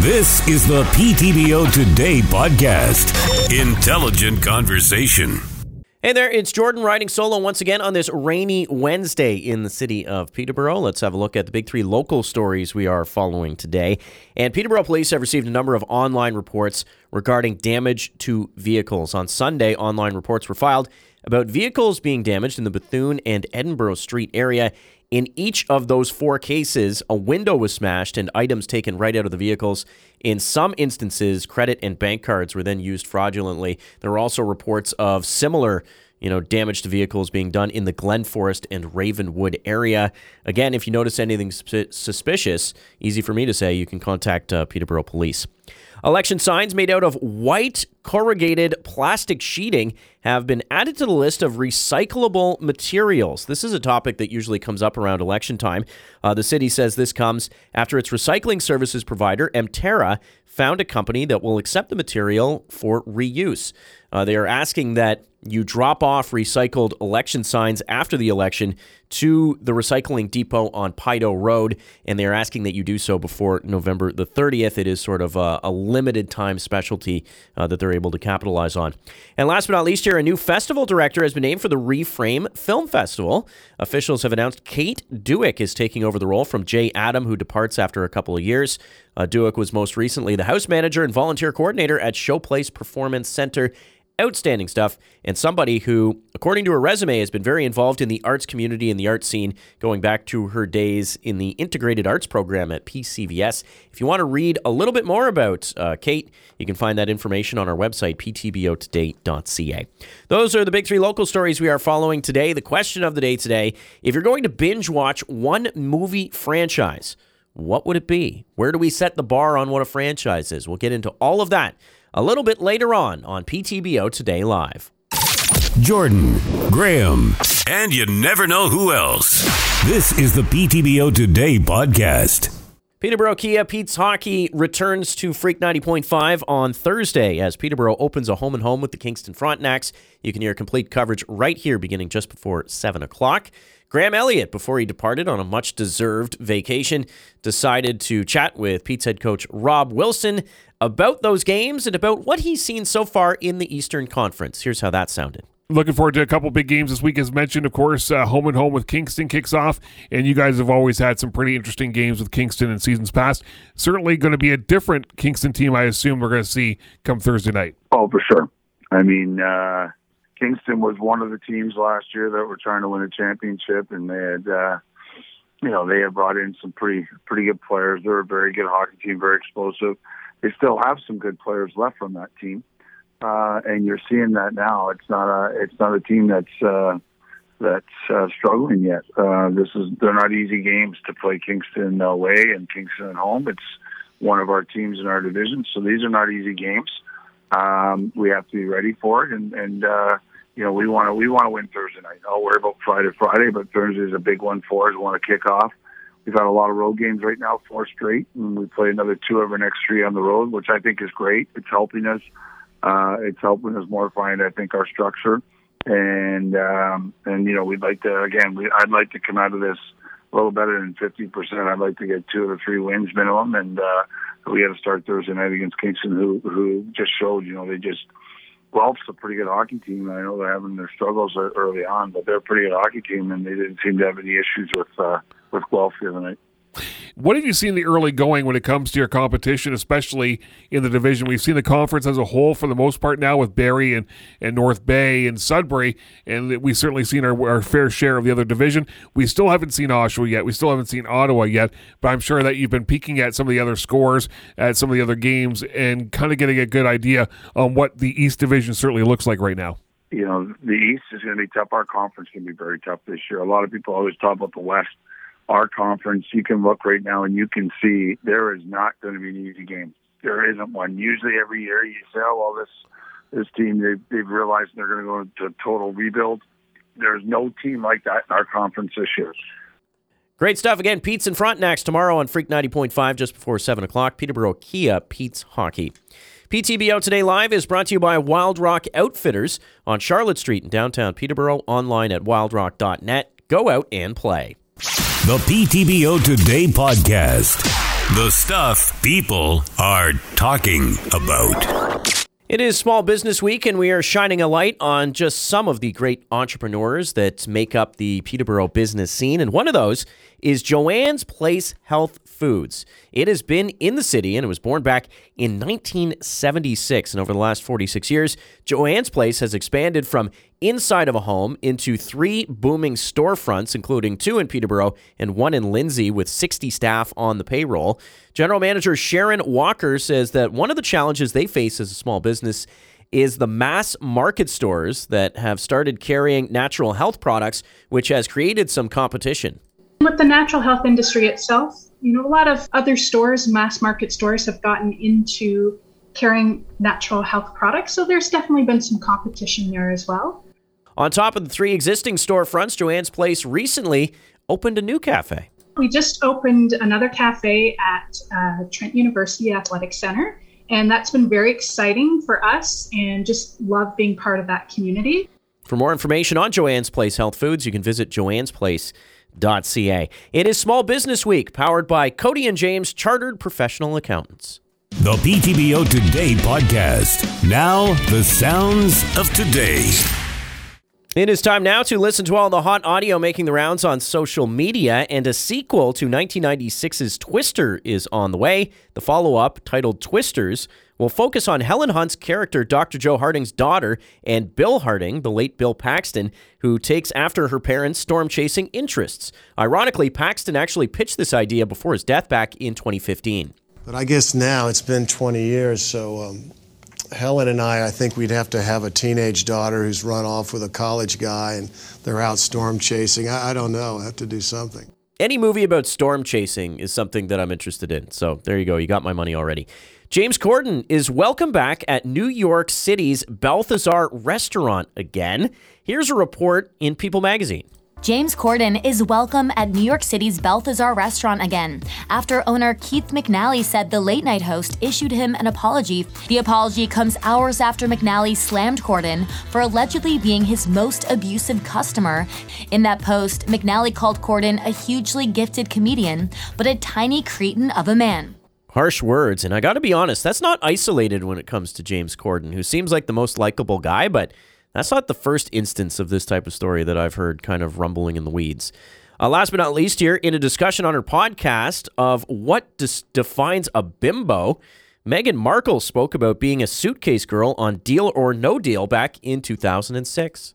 This is the PTBO Today podcast. Intelligent conversation. Hey there, it's Jordan riding solo once again on this rainy Wednesday in the city of Peterborough. Let's have a look at the big three local stories we are following today. And Peterborough police have received a number of online reports regarding damage to vehicles. On Sunday, online reports were filed about vehicles being damaged in the Bethune and Edinburgh Street area. In each of those four cases, a window was smashed and items taken right out of the vehicles. In some instances, credit and bank cards were then used fraudulently. There were also reports of similar you know, damage to vehicles being done in the Glen Forest and Ravenwood area. Again, if you notice anything suspicious, easy for me to say, you can contact uh, Peterborough Police. Election signs made out of white corrugated plastic sheeting have been added to the list of recyclable materials. This is a topic that usually comes up around election time. Uh, the city says this comes after its recycling services provider, Emterra, found a company that will accept the material for reuse. Uh, they are asking that you drop off recycled election signs after the election to the recycling depot on Pido Road, and they're asking that you do so before November the 30th. It is sort of a, a limited time specialty uh, that they're able to capitalize on. And last but not least, here, a new festival director has been named for the Reframe Film Festival. Officials have announced Kate Duick is taking over the role from Jay Adam, who departs after a couple of years. Uh, Duick was most recently the house manager and volunteer coordinator at Showplace Performance Center outstanding stuff, and somebody who, according to her resume, has been very involved in the arts community and the art scene, going back to her days in the integrated arts program at PCVS. If you want to read a little bit more about uh, Kate, you can find that information on our website, ptbotoday.ca. Those are the big three local stories we are following today. The question of the day today if you're going to binge watch one movie franchise, what would it be? Where do we set the bar on what a franchise is? We'll get into all of that a little bit later on on PTBO Today Live. Jordan, Graham, and you never know who else. This is the PTBO Today podcast. Peterborough Kia Pete's Hockey returns to Freak 90.5 on Thursday as Peterborough opens a home and home with the Kingston Frontenacs. You can hear complete coverage right here beginning just before 7 o'clock. Graham Elliott, before he departed on a much deserved vacation, decided to chat with Pete's head coach Rob Wilson about those games and about what he's seen so far in the Eastern Conference. Here's how that sounded. Looking forward to a couple big games this week, as mentioned. Of course, uh, home and home with Kingston kicks off, and you guys have always had some pretty interesting games with Kingston in seasons past. Certainly going to be a different Kingston team, I assume we're going to see come Thursday night. Oh, for sure. I mean, uh, Kingston was one of the teams last year that were trying to win a championship, and they had, uh, you know, they had brought in some pretty pretty good players. They're a very good hockey team, very explosive they still have some good players left from that team, uh, and you're seeing that now. It's not a it's not a team that's uh, that's uh, struggling yet. Uh, this is they're not easy games to play Kingston away and Kingston at home. It's one of our teams in our division, so these are not easy games. Um, we have to be ready for it, and and uh, you know we want to we want to win Thursday night. I'll worry about Friday, Friday, but Thursday is a big one for us. We want to kick off. We've had a lot of road games right now, four straight, and we play another two of our next three on the road, which I think is great. It's helping us. Uh, it's helping us more find, I think, our structure, and um, and you know we'd like to again. We, I'd like to come out of this a little better than fifty percent. I'd like to get two of the three wins minimum, and uh, we got to start Thursday night against Kingston, who who just showed, you know, they just Guelph's a pretty good hockey team. I know they're having their struggles early on, but they're a pretty good hockey team, and they didn't seem to have any issues with uh, with Guelph the other night. What have you seen the early going when it comes to your competition, especially in the division? We've seen the conference as a whole for the most part now with Barrie and, and North Bay and Sudbury, and we've certainly seen our, our fair share of the other division. We still haven't seen Oshawa yet. We still haven't seen Ottawa yet, but I'm sure that you've been peeking at some of the other scores at some of the other games and kind of getting a good idea on what the East Division certainly looks like right now you know, the East is going to be tough. Our conference is going to be very tough this year. A lot of people always talk about the West our conference, you can look right now and you can see there is not going to be an easy game. There isn't one. Usually every year you say, oh, well, this this team they've, they've realized they're going to go into total rebuild. There's no team like that in our conference this year. Great stuff. Again, Pete's in Frontenacs tomorrow on Freak 90.5 just before 7 o'clock. Peterborough Kia, Pete's Hockey. PTBO Today Live is brought to you by Wild Rock Outfitters on Charlotte Street in downtown Peterborough, online at wildrock.net. Go out and play. The PTBO Today podcast. The stuff people are talking about. It is Small Business Week, and we are shining a light on just some of the great entrepreneurs that make up the Peterborough business scene. And one of those is Joanne's Place Health Foods. It has been in the city and it was born back in 1976. And over the last 46 years, Joanne's Place has expanded from inside of a home into three booming storefronts, including two in Peterborough and one in Lindsay, with 60 staff on the payroll. General Manager Sharon Walker says that one of the challenges they face as a small business is the mass market stores that have started carrying natural health products, which has created some competition. The natural health industry itself, you know, a lot of other stores, mass market stores, have gotten into carrying natural health products. So there's definitely been some competition there as well. On top of the three existing storefronts, Joanne's Place recently opened a new cafe. We just opened another cafe at uh, Trent University Athletic Center, and that's been very exciting for us and just love being part of that community. For more information on Joanne's Place Health Foods, you can visit Joanne's Place ca. It is Small Business Week, powered by Cody and James Chartered Professional Accountants. The PTBO Today podcast. Now, the sounds of today. It is time now to listen to all the hot audio making the rounds on social media, and a sequel to 1996's Twister is on the way. The follow up, titled Twisters, will focus on Helen Hunt's character, Dr. Jo Harding's daughter, and Bill Harding, the late Bill Paxton, who takes after her parents' storm chasing interests. Ironically, Paxton actually pitched this idea before his death back in 2015. But I guess now it's been 20 years, so um, Helen and I, I think we'd have to have a teenage daughter who's run off with a college guy and they're out storm chasing. I, I don't know. I have to do something any movie about storm chasing is something that I'm interested in. So there you go. You got my money already. James Corden is welcome back at New York City's Balthazar restaurant again. Here's a report in People magazine. James Corden is welcome at New York City's Balthazar restaurant again after owner Keith McNally said the late night host issued him an apology. The apology comes hours after McNally slammed Corden for allegedly being his most abusive customer. In that post, McNally called Corden a hugely gifted comedian, but a tiny cretin of a man. Harsh words, and I got to be honest, that's not isolated when it comes to James Corden, who seems like the most likable guy, but that's not the first instance of this type of story that I've heard kind of rumbling in the weeds. Uh, last but not least, here in a discussion on her podcast of what dis- defines a bimbo, Meghan Markle spoke about being a suitcase girl on Deal or No Deal back in 2006.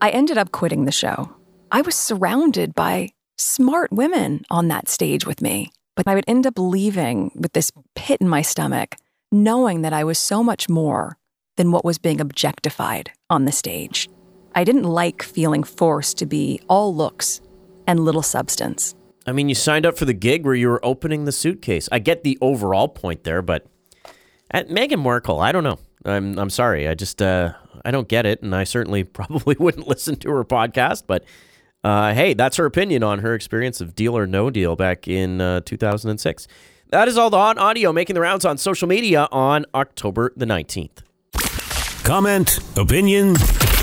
I ended up quitting the show. I was surrounded by smart women on that stage with me. But I would end up leaving with this pit in my stomach, knowing that I was so much more than what was being objectified on the stage. I didn't like feeling forced to be all looks and little substance. I mean, you signed up for the gig where you were opening the suitcase. I get the overall point there, but at Meghan Markle, I don't know. I'm I'm sorry. I just uh, I don't get it, and I certainly probably wouldn't listen to her podcast. But uh, hey, that's her opinion on her experience of Deal or No Deal back in uh, 2006. That is all the hot audio making the rounds on social media on October the 19th. Comment, opinion,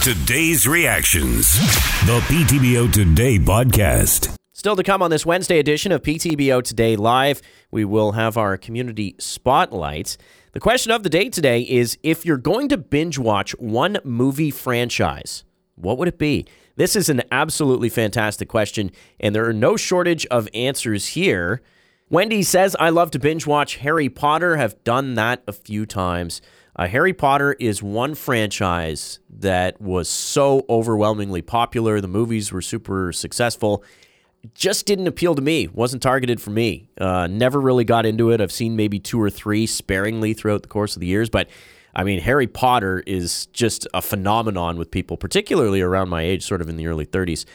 today's reactions. The PTBO Today podcast. Still to come on this Wednesday edition of PTBO Today Live, we will have our community spotlight. The question of the day today is if you're going to binge watch one movie franchise, what would it be? This is an absolutely fantastic question, and there are no shortage of answers here. Wendy says, I love to binge watch Harry Potter, have done that a few times. Uh, Harry Potter is one franchise that was so overwhelmingly popular. The movies were super successful. just didn't appeal to me. Wasn't targeted for me. Uh, never really got into it. I've seen maybe two or three sparingly throughout the course of the years, but I mean, Harry Potter is just a phenomenon with people, particularly around my age, sort of in the early 30s.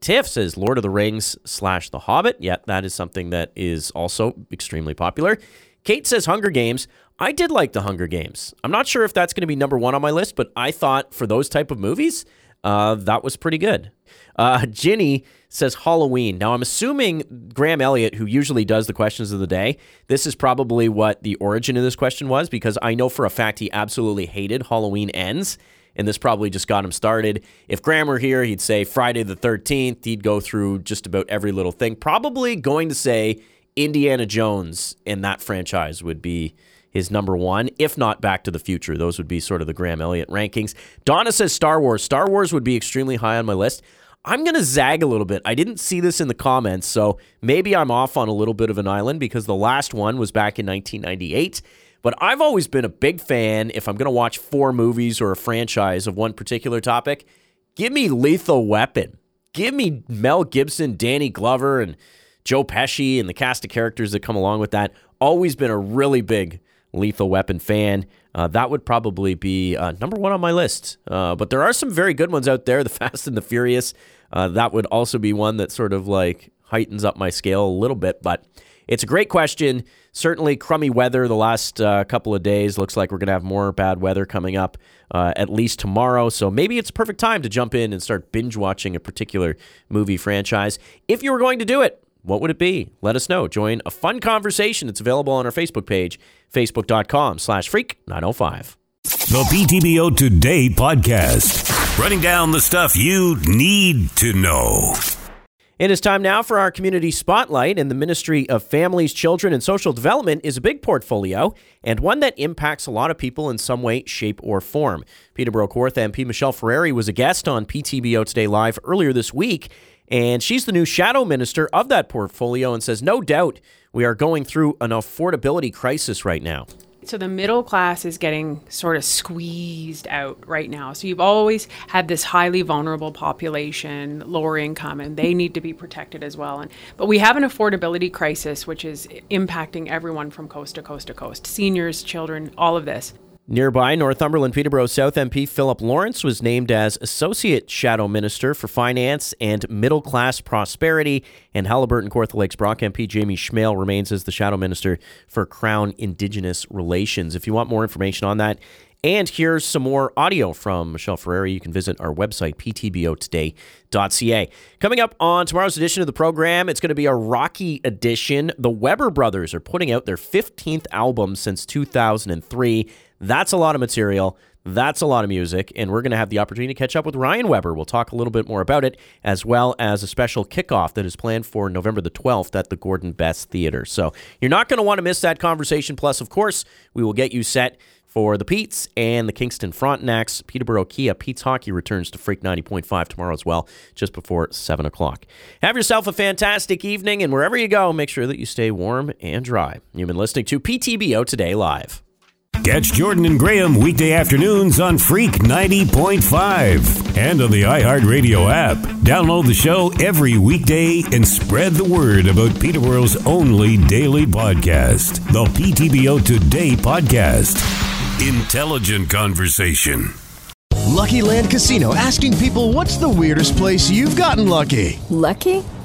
Tiff says Lord of the Rings slash The Hobbit. Yep, that is something that is also extremely popular. Kate says Hunger Games. I did like the Hunger Games. I'm not sure if that's going to be number one on my list, but I thought for those type of movies, uh, that was pretty good. Uh, Ginny says Halloween. Now, I'm assuming Graham Elliott, who usually does the questions of the day, this is probably what the origin of this question was because I know for a fact he absolutely hated Halloween ends. And this probably just got him started. If Graham were here, he'd say Friday the 13th. He'd go through just about every little thing. Probably going to say Indiana Jones in that franchise would be his number one, if not Back to the Future. Those would be sort of the Graham Elliott rankings. Donna says Star Wars. Star Wars would be extremely high on my list. I'm going to zag a little bit. I didn't see this in the comments, so maybe I'm off on a little bit of an island because the last one was back in 1998. But I've always been a big fan, if I'm going to watch four movies or a franchise of one particular topic, give me Lethal Weapon. Give me Mel Gibson, Danny Glover, and Joe Pesci and the cast of characters that come along with that. Always been a really big Lethal Weapon fan. Uh, that would probably be uh, number one on my list. Uh, but there are some very good ones out there. The Fast and the Furious. Uh, that would also be one that sort of like heightens up my scale a little bit. But it's a great question. Certainly, crummy weather the last uh, couple of days. Looks like we're going to have more bad weather coming up uh, at least tomorrow. So maybe it's perfect time to jump in and start binge watching a particular movie franchise. If you were going to do it, what would it be? Let us know. Join a fun conversation. It's available on our Facebook page, facebook.com slash freak 905. The PTBO Today podcast, running down the stuff you need to know. It is time now for our community spotlight, and the Ministry of Families, Children, and Social Development is a big portfolio and one that impacts a lot of people in some way, shape, or form. Peterborough Kawartha MP Michelle Ferreri was a guest on PTBO Today Live earlier this week, and she's the new shadow minister of that portfolio and says, no doubt, we are going through an affordability crisis right now. So the middle class is getting sort of squeezed out right now. So you've always had this highly vulnerable population, lower income, and they need to be protected as well. And but we have an affordability crisis which is impacting everyone from coast to coast to coast. Seniors, children, all of this. Nearby, Northumberland Peterborough South MP Philip Lawrence was named as Associate Shadow Minister for Finance and Middle Class Prosperity, and Haliburton Kawartha Lakes Brock MP Jamie Schmale remains as the Shadow Minister for Crown Indigenous Relations. If you want more information on that, and here's some more audio from Michelle Ferreri. You can visit our website, ptbotoday.ca. Coming up on tomorrow's edition of the program, it's going to be a rocky edition. The Weber brothers are putting out their 15th album since 2003. That's a lot of material. That's a lot of music, and we're going to have the opportunity to catch up with Ryan Weber. We'll talk a little bit more about it, as well as a special kickoff that is planned for November the 12th at the Gordon Best Theater. So you're not going to want to miss that conversation. Plus, of course, we will get you set for the Petes and the Kingston Frontenacs. Peterborough Kia Pete's Hockey returns to Freak 90.5 tomorrow as well, just before 7 o'clock. Have yourself a fantastic evening, and wherever you go, make sure that you stay warm and dry. You've been listening to PTBO Today Live. Catch Jordan and Graham weekday afternoons on Freak 90.5 and on the iHeartRadio app. Download the show every weekday and spread the word about Peterborough's only daily podcast, the PTBO Today Podcast. Intelligent conversation. Lucky Land Casino asking people what's the weirdest place you've gotten lucky? Lucky?